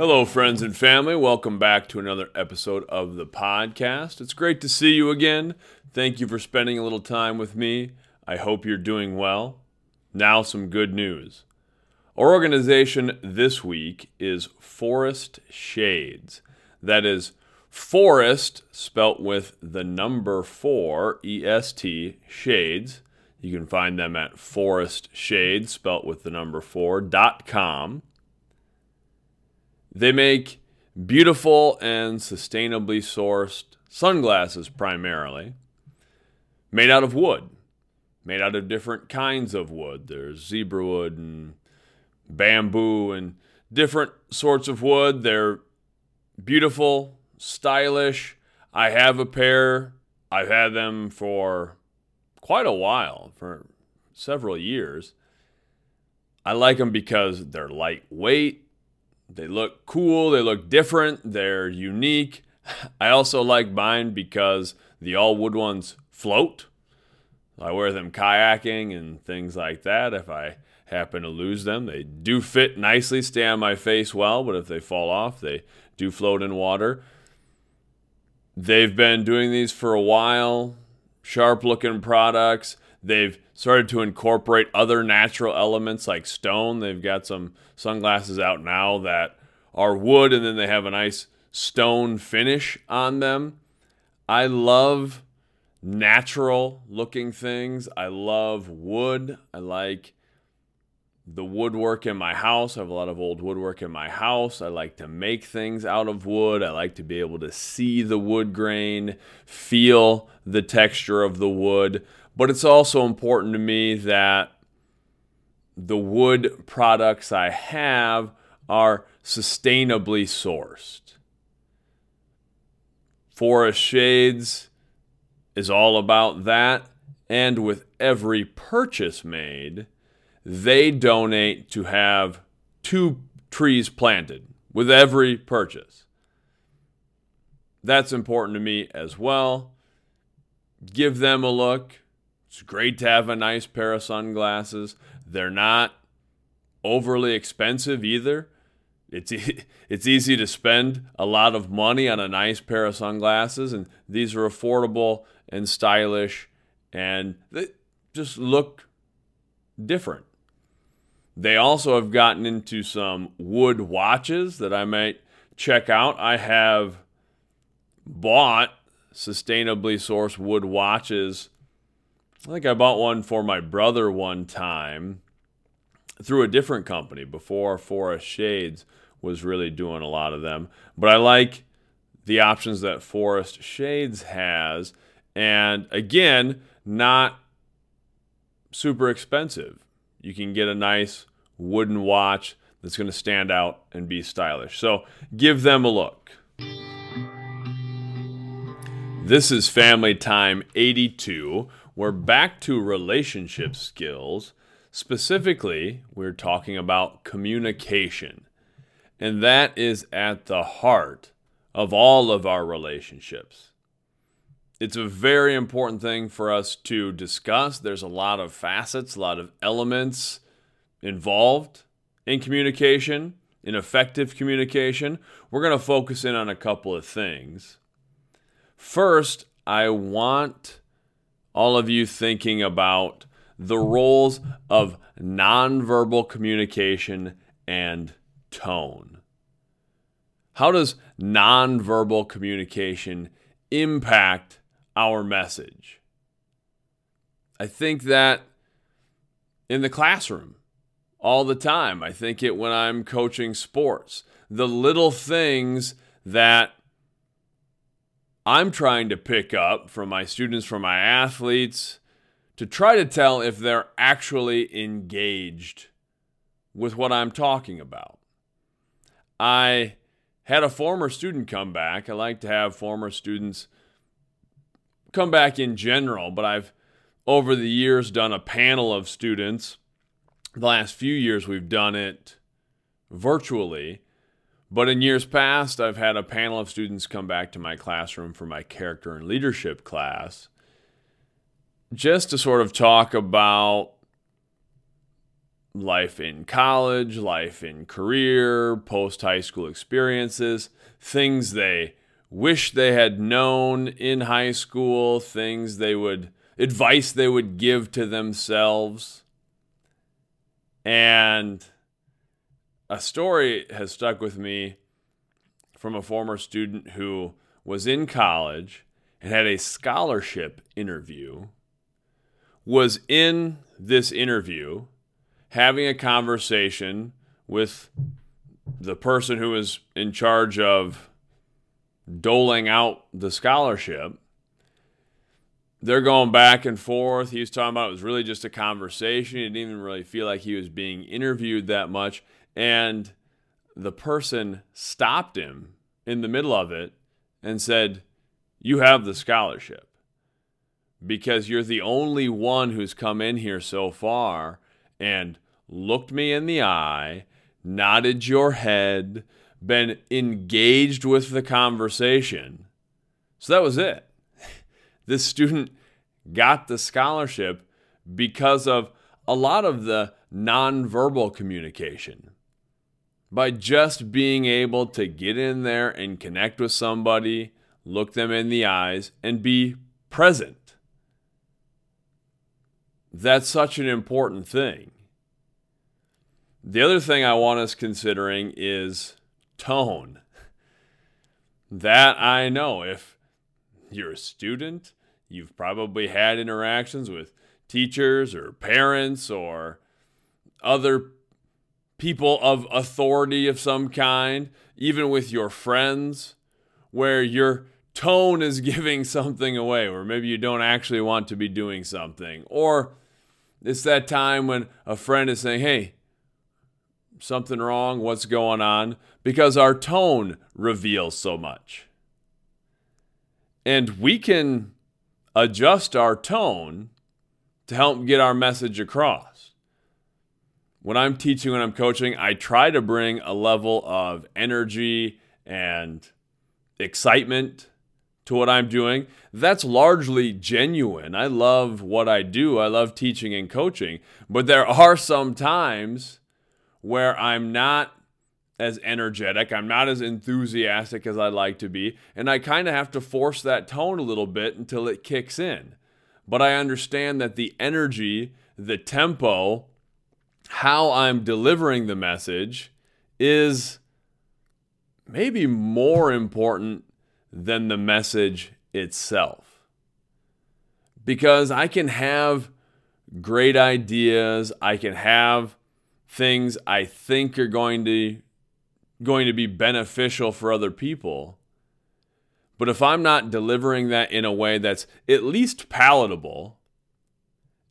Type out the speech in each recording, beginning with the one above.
Hello, friends and family. Welcome back to another episode of the podcast. It's great to see you again. Thank you for spending a little time with me. I hope you're doing well. Now, some good news. Our organization this week is Forest Shades. That is Forest, spelt with the number four, E S T, Shades. You can find them at Forest Shades, spelt with the number four, dot com. They make beautiful and sustainably sourced sunglasses primarily, made out of wood, made out of different kinds of wood. There's zebra wood and bamboo and different sorts of wood. They're beautiful, stylish. I have a pair. I've had them for quite a while, for several years. I like them because they're lightweight, they look cool, they look different, they're unique. I also like mine because the all wood ones float. I wear them kayaking and things like that if I happen to lose them. They do fit nicely, stay on my face well, but if they fall off, they do float in water. They've been doing these for a while, sharp looking products. They've started to incorporate other natural elements like stone. They've got some sunglasses out now that are wood and then they have a nice stone finish on them. I love natural looking things. I love wood. I like the woodwork in my house. I have a lot of old woodwork in my house. I like to make things out of wood. I like to be able to see the wood grain, feel the texture of the wood. But it's also important to me that the wood products I have are sustainably sourced. Forest Shades is all about that. And with every purchase made, they donate to have two trees planted with every purchase. That's important to me as well. Give them a look. It's great to have a nice pair of sunglasses. They're not overly expensive either. It's e- it's easy to spend a lot of money on a nice pair of sunglasses and these are affordable and stylish and they just look different. They also have gotten into some wood watches that I might check out. I have bought sustainably sourced wood watches. I think I bought one for my brother one time through a different company before Forest Shades was really doing a lot of them. But I like the options that Forest Shades has. And again, not super expensive. You can get a nice wooden watch that's going to stand out and be stylish. So give them a look. This is Family Time 82. We're back to relationship skills. Specifically, we're talking about communication. And that is at the heart of all of our relationships. It's a very important thing for us to discuss. There's a lot of facets, a lot of elements involved in communication, in effective communication. We're going to focus in on a couple of things. First, I want all of you thinking about the roles of nonverbal communication and tone. How does nonverbal communication impact our message? I think that in the classroom all the time. I think it when I'm coaching sports. The little things that I'm trying to pick up from my students, from my athletes, to try to tell if they're actually engaged with what I'm talking about. I had a former student come back. I like to have former students come back in general, but I've over the years done a panel of students. The last few years we've done it virtually but in years past, I've had a panel of students come back to my classroom for my character and leadership class just to sort of talk about life in college, life in career, post high school experiences, things they wish they had known in high school, things they would, advice they would give to themselves. And a story has stuck with me from a former student who was in college and had a scholarship interview, was in this interview having a conversation with the person who was in charge of doling out the scholarship. They're going back and forth. He was talking about it was really just a conversation. He didn't even really feel like he was being interviewed that much. And the person stopped him in the middle of it and said, You have the scholarship because you're the only one who's come in here so far and looked me in the eye, nodded your head, been engaged with the conversation. So that was it. This student got the scholarship because of a lot of the nonverbal communication. By just being able to get in there and connect with somebody, look them in the eyes, and be present. That's such an important thing. The other thing I want us considering is tone. That I know. If you're a student, you've probably had interactions with teachers or parents or other people of authority of some kind, even with your friends, where your tone is giving something away, or maybe you don't actually want to be doing something. Or it's that time when a friend is saying, Hey, something wrong? What's going on? Because our tone reveals so much. And we can adjust our tone to help get our message across. When I'm teaching, when I'm coaching, I try to bring a level of energy and excitement to what I'm doing. That's largely genuine. I love what I do. I love teaching and coaching. But there are some times where I'm not as energetic, I'm not as enthusiastic as I'd like to be, and I kind of have to force that tone a little bit until it kicks in. But I understand that the energy, the tempo, how I'm delivering the message is maybe more important than the message itself. Because I can have great ideas, I can have things I think are going to going to be beneficial for other people. But if I'm not delivering that in a way that's at least palatable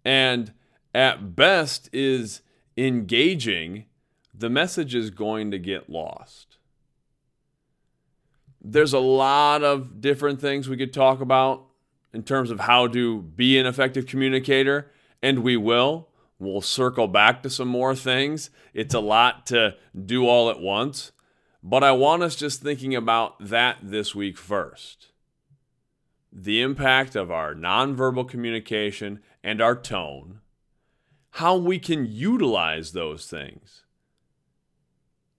and at best is engaging, the message is going to get lost. There's a lot of different things we could talk about in terms of how to be an effective communicator, and we will. We'll circle back to some more things. It's a lot to do all at once, but I want us just thinking about that this week first. The impact of our nonverbal communication and our tone, how we can utilize those things.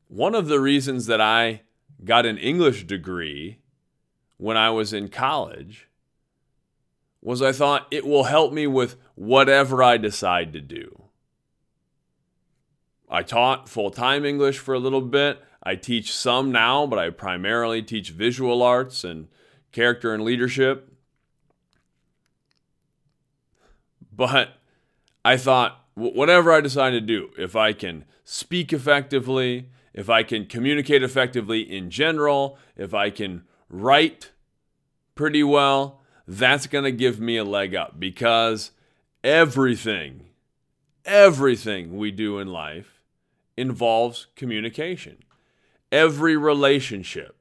One of the reasons that I got an English degree when I was in college was I thought it will help me with whatever I decide to do. I taught full time English for a little bit. I teach some now, but I primarily teach visual arts and character and leadership. But I thought, whatever I decide to do, if I can speak effectively, if I can communicate effectively in general, if I can write pretty well, that's going to give me a leg up because everything, everything we do in life involves communication. Every relationship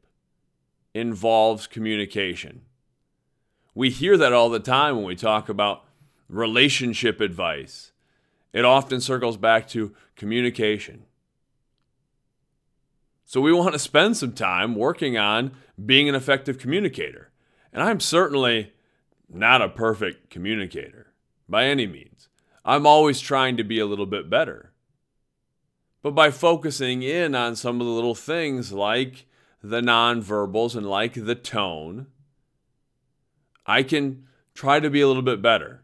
involves communication. We hear that all the time when we talk about relationship advice. It often circles back to communication. So we want to spend some time working on being an effective communicator. And I'm certainly not a perfect communicator by any means. I'm always trying to be a little bit better. but by focusing in on some of the little things like the nonverbals and like the tone, I can try to be a little bit better.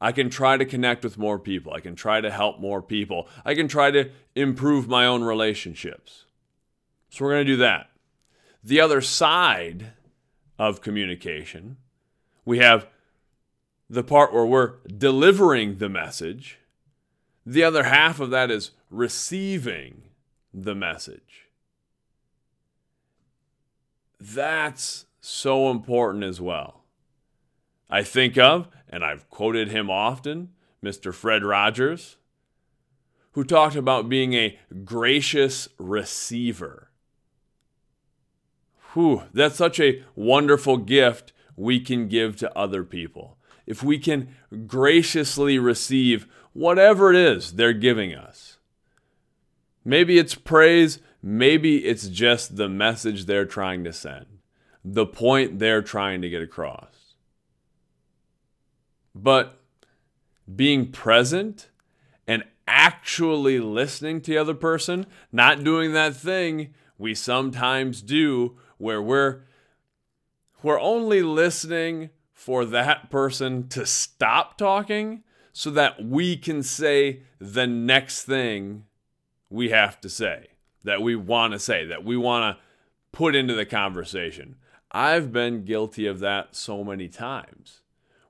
I can try to connect with more people. I can try to help more people. I can try to improve my own relationships. So we're going to do that. The other side of communication, we have the part where we're delivering the message. The other half of that is receiving the message. That's so important as well. I think of, and I've quoted him often, Mr. Fred Rogers, who talked about being a gracious receiver. Whew, that's such a wonderful gift we can give to other people. If we can graciously receive whatever it is they're giving us. Maybe it's praise, maybe it's just the message they're trying to send, the point they're trying to get across. But being present and actually listening to the other person, not doing that thing we sometimes do where we're we're only listening for that person to stop talking so that we can say the next thing we have to say, that we want to say, that we want to put into the conversation. I've been guilty of that so many times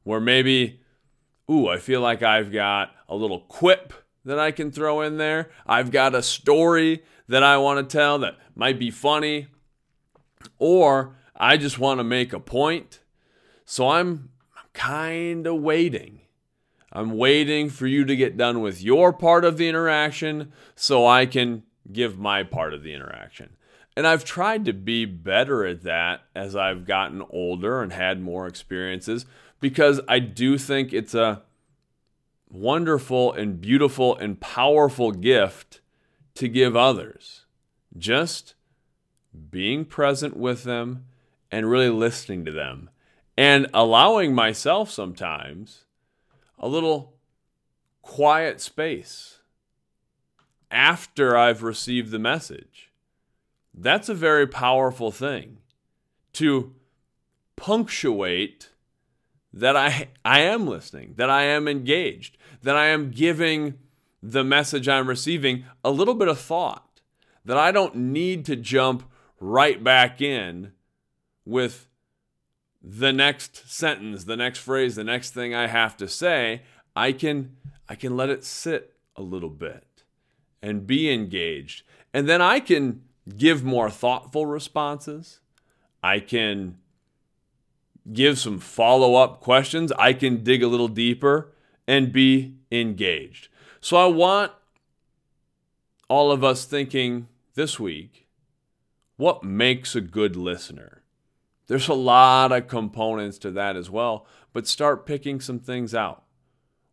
where maybe, ooh, I feel like I've got a little quip that I can throw in there. I've got a story that I want to tell that might be funny, or I just want to make a point. So I'm, I'm kind of waiting. I'm waiting for you to get done with your part of the interaction so I can give my part of the interaction. And I've tried to be better at that as I've gotten older and had more experiences because I do think it's a wonderful and beautiful and powerful gift to give others. Just being present with them and really listening to them and allowing myself sometimes a little quiet space after I've received the message that's a very powerful thing to punctuate that I, I am listening, that I am engaged, that I am giving the message I'm receiving a little bit of thought, that I don't need to jump right back in with the next sentence, the next phrase, the next thing I have to say. I can I can let it sit a little bit and be engaged. And then I can give more thoughtful responses. I can give some follow up questions. I can dig a little deeper and be engaged. So I want all of us thinking this week what makes a good listener? There's a lot of components to that as well, but start picking some things out.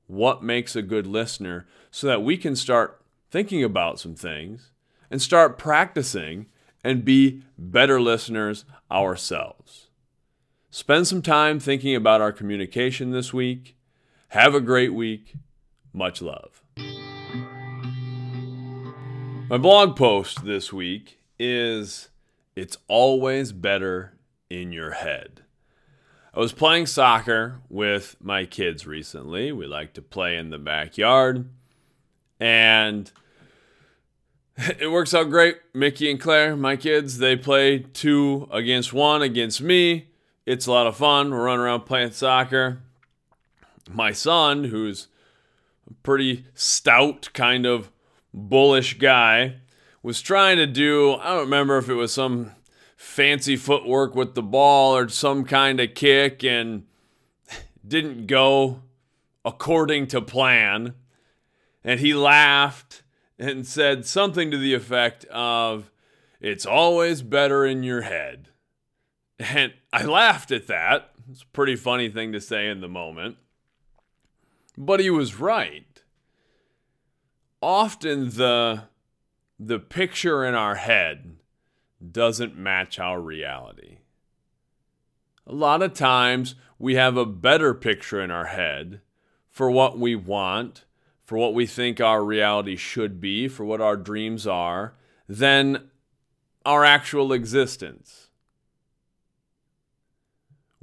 What makes a good listener so that we can start thinking about some things and start practicing and be better listeners ourselves. Spend some time thinking about our communication this week. Have a great week. Much love. My blog post this week is It's Always Better in Your Head. I was playing soccer with my kids recently. We like to play in the backyard. And it works out great. Mickey and Claire, my kids, they play two against one against me. It's a lot of fun. We're running around playing soccer. My son, who's a pretty stout, kind of bullish guy, was trying to do, I don't remember if it was some fancy footwork with the ball or some kind of kick and didn't go according to plan. And he laughed and said something to the effect of, It's always better in your head. And I laughed at that. It's a pretty funny thing to say in the moment. But he was right. Often the, the picture in our head doesn't match our reality. A lot of times we have a better picture in our head for what we want for what we think our reality should be, for what our dreams are, than our actual existence.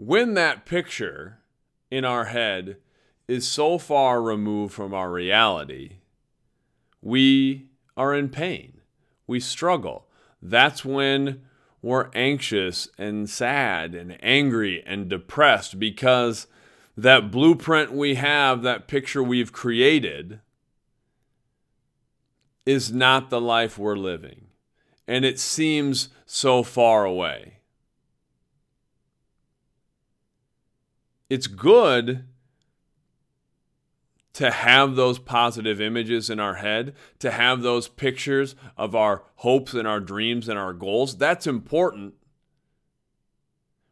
When that picture in our head is so far removed from our reality, we are in pain. We struggle. That's when we're anxious and sad and angry and depressed because that blueprint we have, that picture we've created, is not the life we're living. And it seems so far away. It's good to have those positive images in our head, to have those pictures of our hopes and our dreams and our goals. That's important.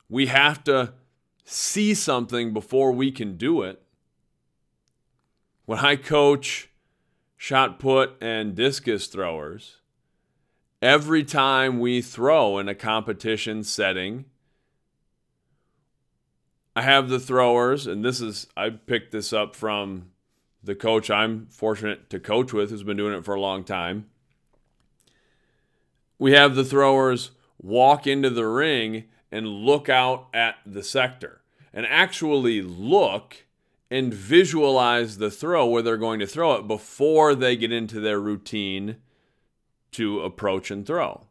We have to see something before we can do it. When I coach shot put and discus throwers, every time we throw in a competition setting, I have the throwers, and this is, I picked this up from the coach I'm fortunate to coach with, who's been doing it for a long time. We have the throwers walk into the ring and look out at the sector and actually look and visualize the throw where they're going to throw it before they get into their routine to approach and throw.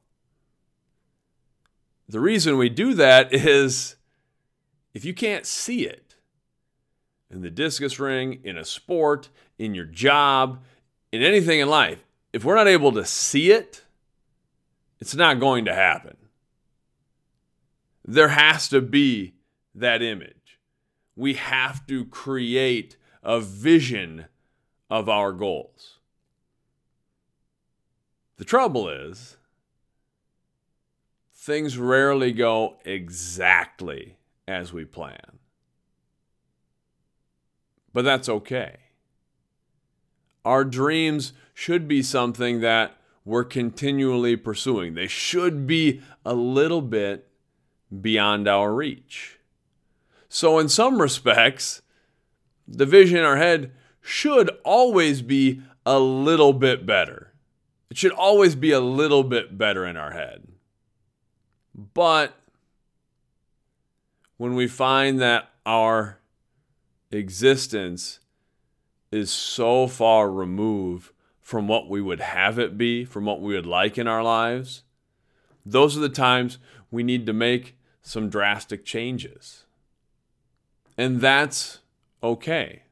The reason we do that is if you can't see it, in the discus ring, in a sport, in your job, in anything in life, if we're not able to see it, it's not going to happen. There has to be that image. We have to create a vision of our goals. The trouble is, things rarely go exactly as we plan but that's okay. Our dreams should be something that we're continually pursuing, they should be a little bit beyond our reach. So, in some respects, the vision in our head should always be a little bit better. It should always be a little bit better in our head. But when we find that our existence is so far removed from what we would have it be, from what we would like in our lives, those are the times we need to make some drastic changes. And that's okay.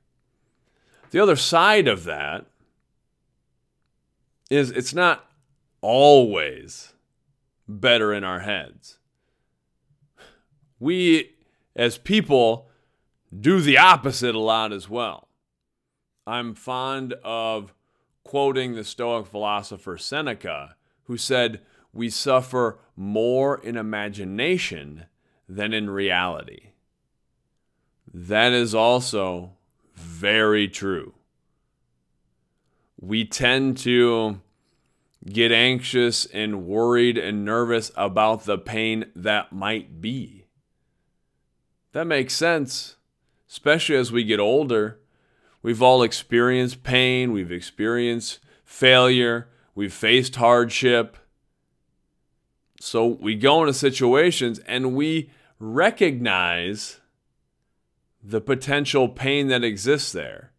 The other side of that is it's not always better in our heads. We, as people, do the opposite a lot as well. I'm fond of quoting the Stoic philosopher Seneca, who said, We suffer more in imagination than in reality. That is also very true. We tend to get anxious and worried and nervous about the pain that might be. That makes sense especially as we get older. We've all experienced pain, we've experienced failure, we've faced hardship. So we go into situations and we recognize the potential pain that exists there.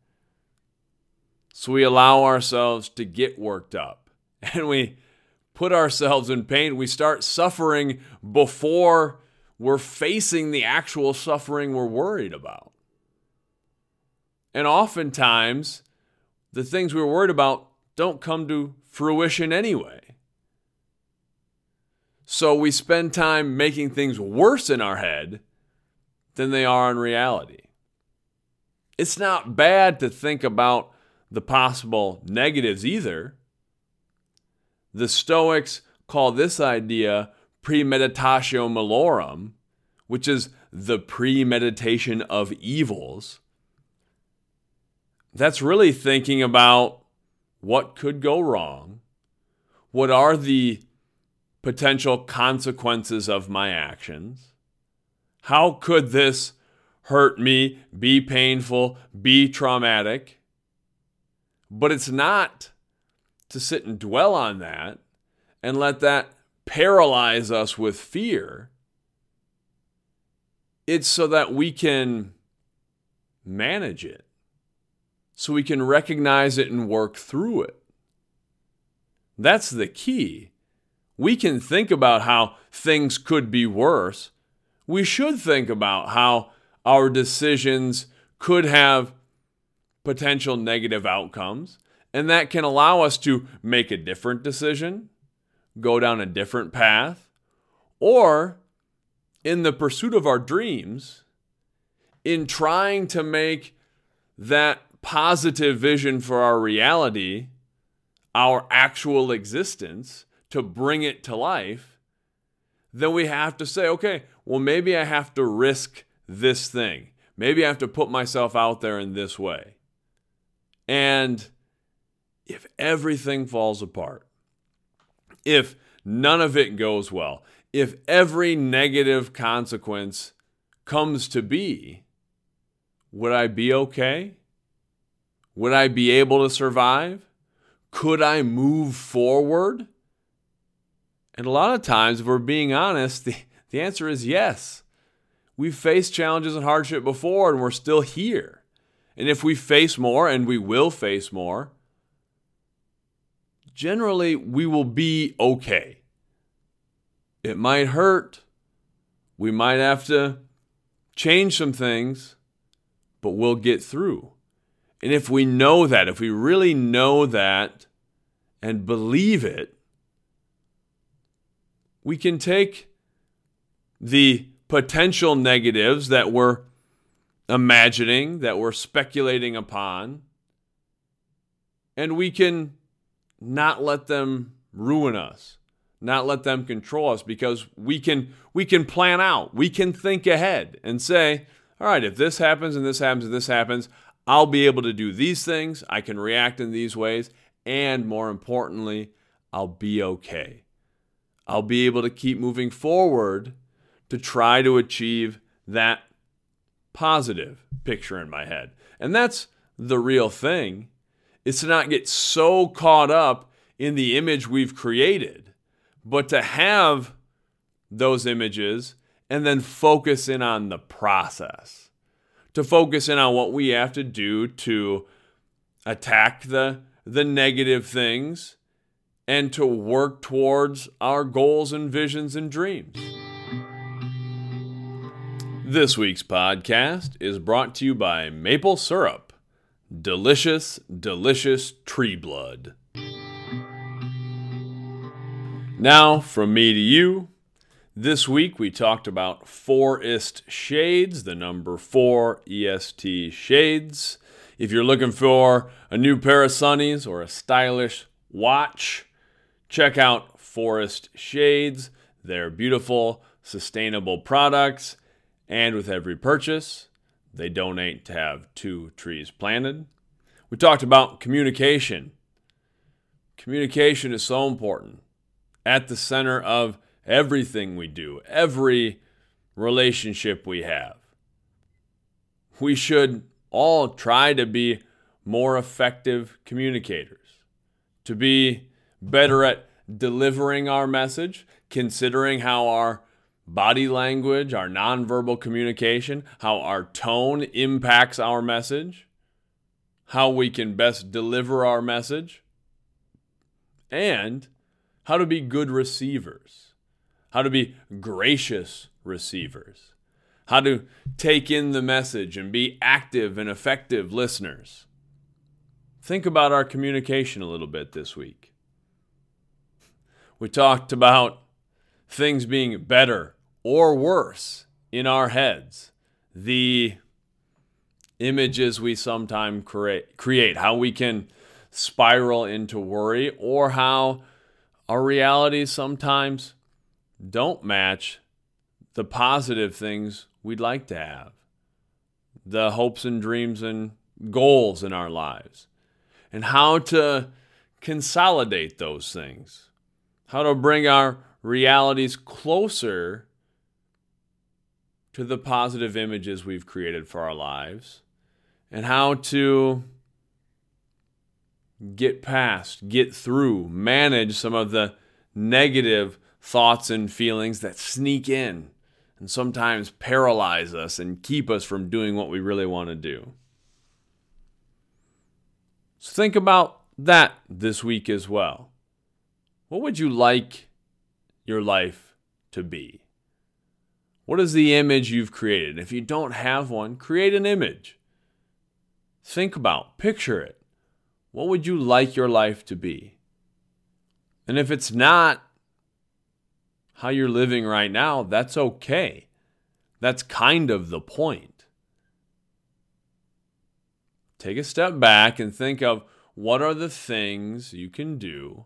So we allow ourselves to get worked up and we put ourselves in pain. We start suffering before we're facing the actual suffering we're worried about. And oftentimes, the things we are worried about don't come to fruition anyway. So we spend time making things worse in our head than they are in reality. It's not bad to think about the possible negatives either. The Stoics call this idea premeditatio malorum, which is the premeditation of evils that's really thinking about what could go wrong, what are the potential consequences of my actions, how could this hurt me, be painful, be traumatic. But it's not to sit and dwell on that and let that paralyze us with fear. It's so that we can manage it, so we can recognize it and work through it. That's the key. We can think about how things could be worse. We should think about how our decisions could have potential negative outcomes, and that can allow us to make a different decision, go down a different path, or in the pursuit of our dreams, in trying to make that positive vision for our reality our actual existence, to bring it to life, then we have to say, okay, well, maybe I have to risk this thing. Maybe I have to put myself out there in this way. And if everything falls apart, if none of it goes well, if every negative consequence comes to be, would I be okay? Would I be able to survive? Could I move forward? And a lot of times, if we're being honest, the, the answer is yes. We've faced challenges and hardship before, and we're still here. And if we face more, and we will face more, generally we will be okay. It might hurt. We might have to change some things, but we'll get through. And if we know that, if we really know that and believe it, we can take the potential negatives that we're imagining, that we're speculating upon, and we can not let them ruin us, not let them control us because we can we can plan out. We can think ahead and say, all right, if this happens and this happens and this happens, I'll be able to do these things, I can react in these ways, and more importantly, I'll be okay. I'll be able to keep moving forward to try to achieve that positive picture in my head. And that's the real thing is to not get so caught up in the image we've created, but to have those images and then focus in on the process to focus in on what we have to do to attack the the negative things and to work towards our goals and visions and dreams. This week's podcast is brought to you by Maple Syrup. Delicious, delicious tree blood. Now, from me to you, this week we talked about Forest Shades, the number four EST shades. If you're looking for a new pair of sunnies or a stylish watch, check out Forest Shades. They're beautiful, sustainable products, and with every purchase, they donate to have two trees planted. We talked about communication. Communication is so important at the center of everything we do, every relationship we have. We should all try to be more effective communicators, to be better at delivering our message, considering how our body language, our nonverbal communication, how our tone impacts our message, how we can best deliver our message, and how to be good receivers how to be gracious receivers, how to take in the message and be active and effective listeners. Think about our communication a little bit this week. We talked about things being better or worse in our heads, the images we sometimes create, create how we can spiral into worry, or how our realities sometimes don't match the positive things we'd like to have, the hopes and dreams and goals in our lives, and how to consolidate those things, how to bring our realities closer to the positive images we've created for our lives, and how to get past, get through, manage some of the negative thoughts and feelings that sneak in and sometimes paralyze us and keep us from doing what we really want to do. So think about that this week as well. What would you like your life to be? What is the image you've created? If you don't have one, create an image. Think about, picture it. What would you like your life to be? And if it's not how you're living right now, that's okay. That's kind of the point. Take a step back and think of what are the things you can do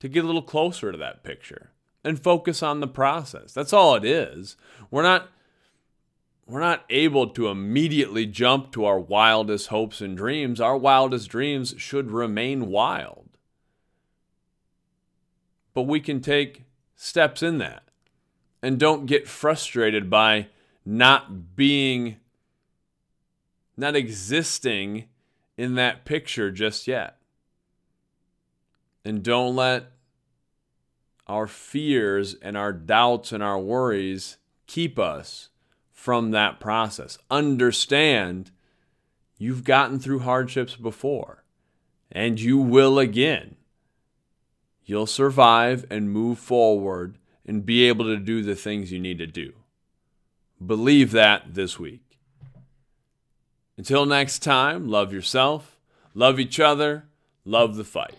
to get a little closer to that picture and focus on the process. That's all it is. We're not we're not able to immediately jump to our wildest hopes and dreams. Our wildest dreams should remain wild. But we can take steps in that. And don't get frustrated by not being, not existing in that picture just yet. And don't let our fears and our doubts and our worries keep us from that process. Understand you've gotten through hardships before and you will again you'll survive and move forward and be able to do the things you need to do. Believe that this week. Until next time, love yourself, love each other, love the fight.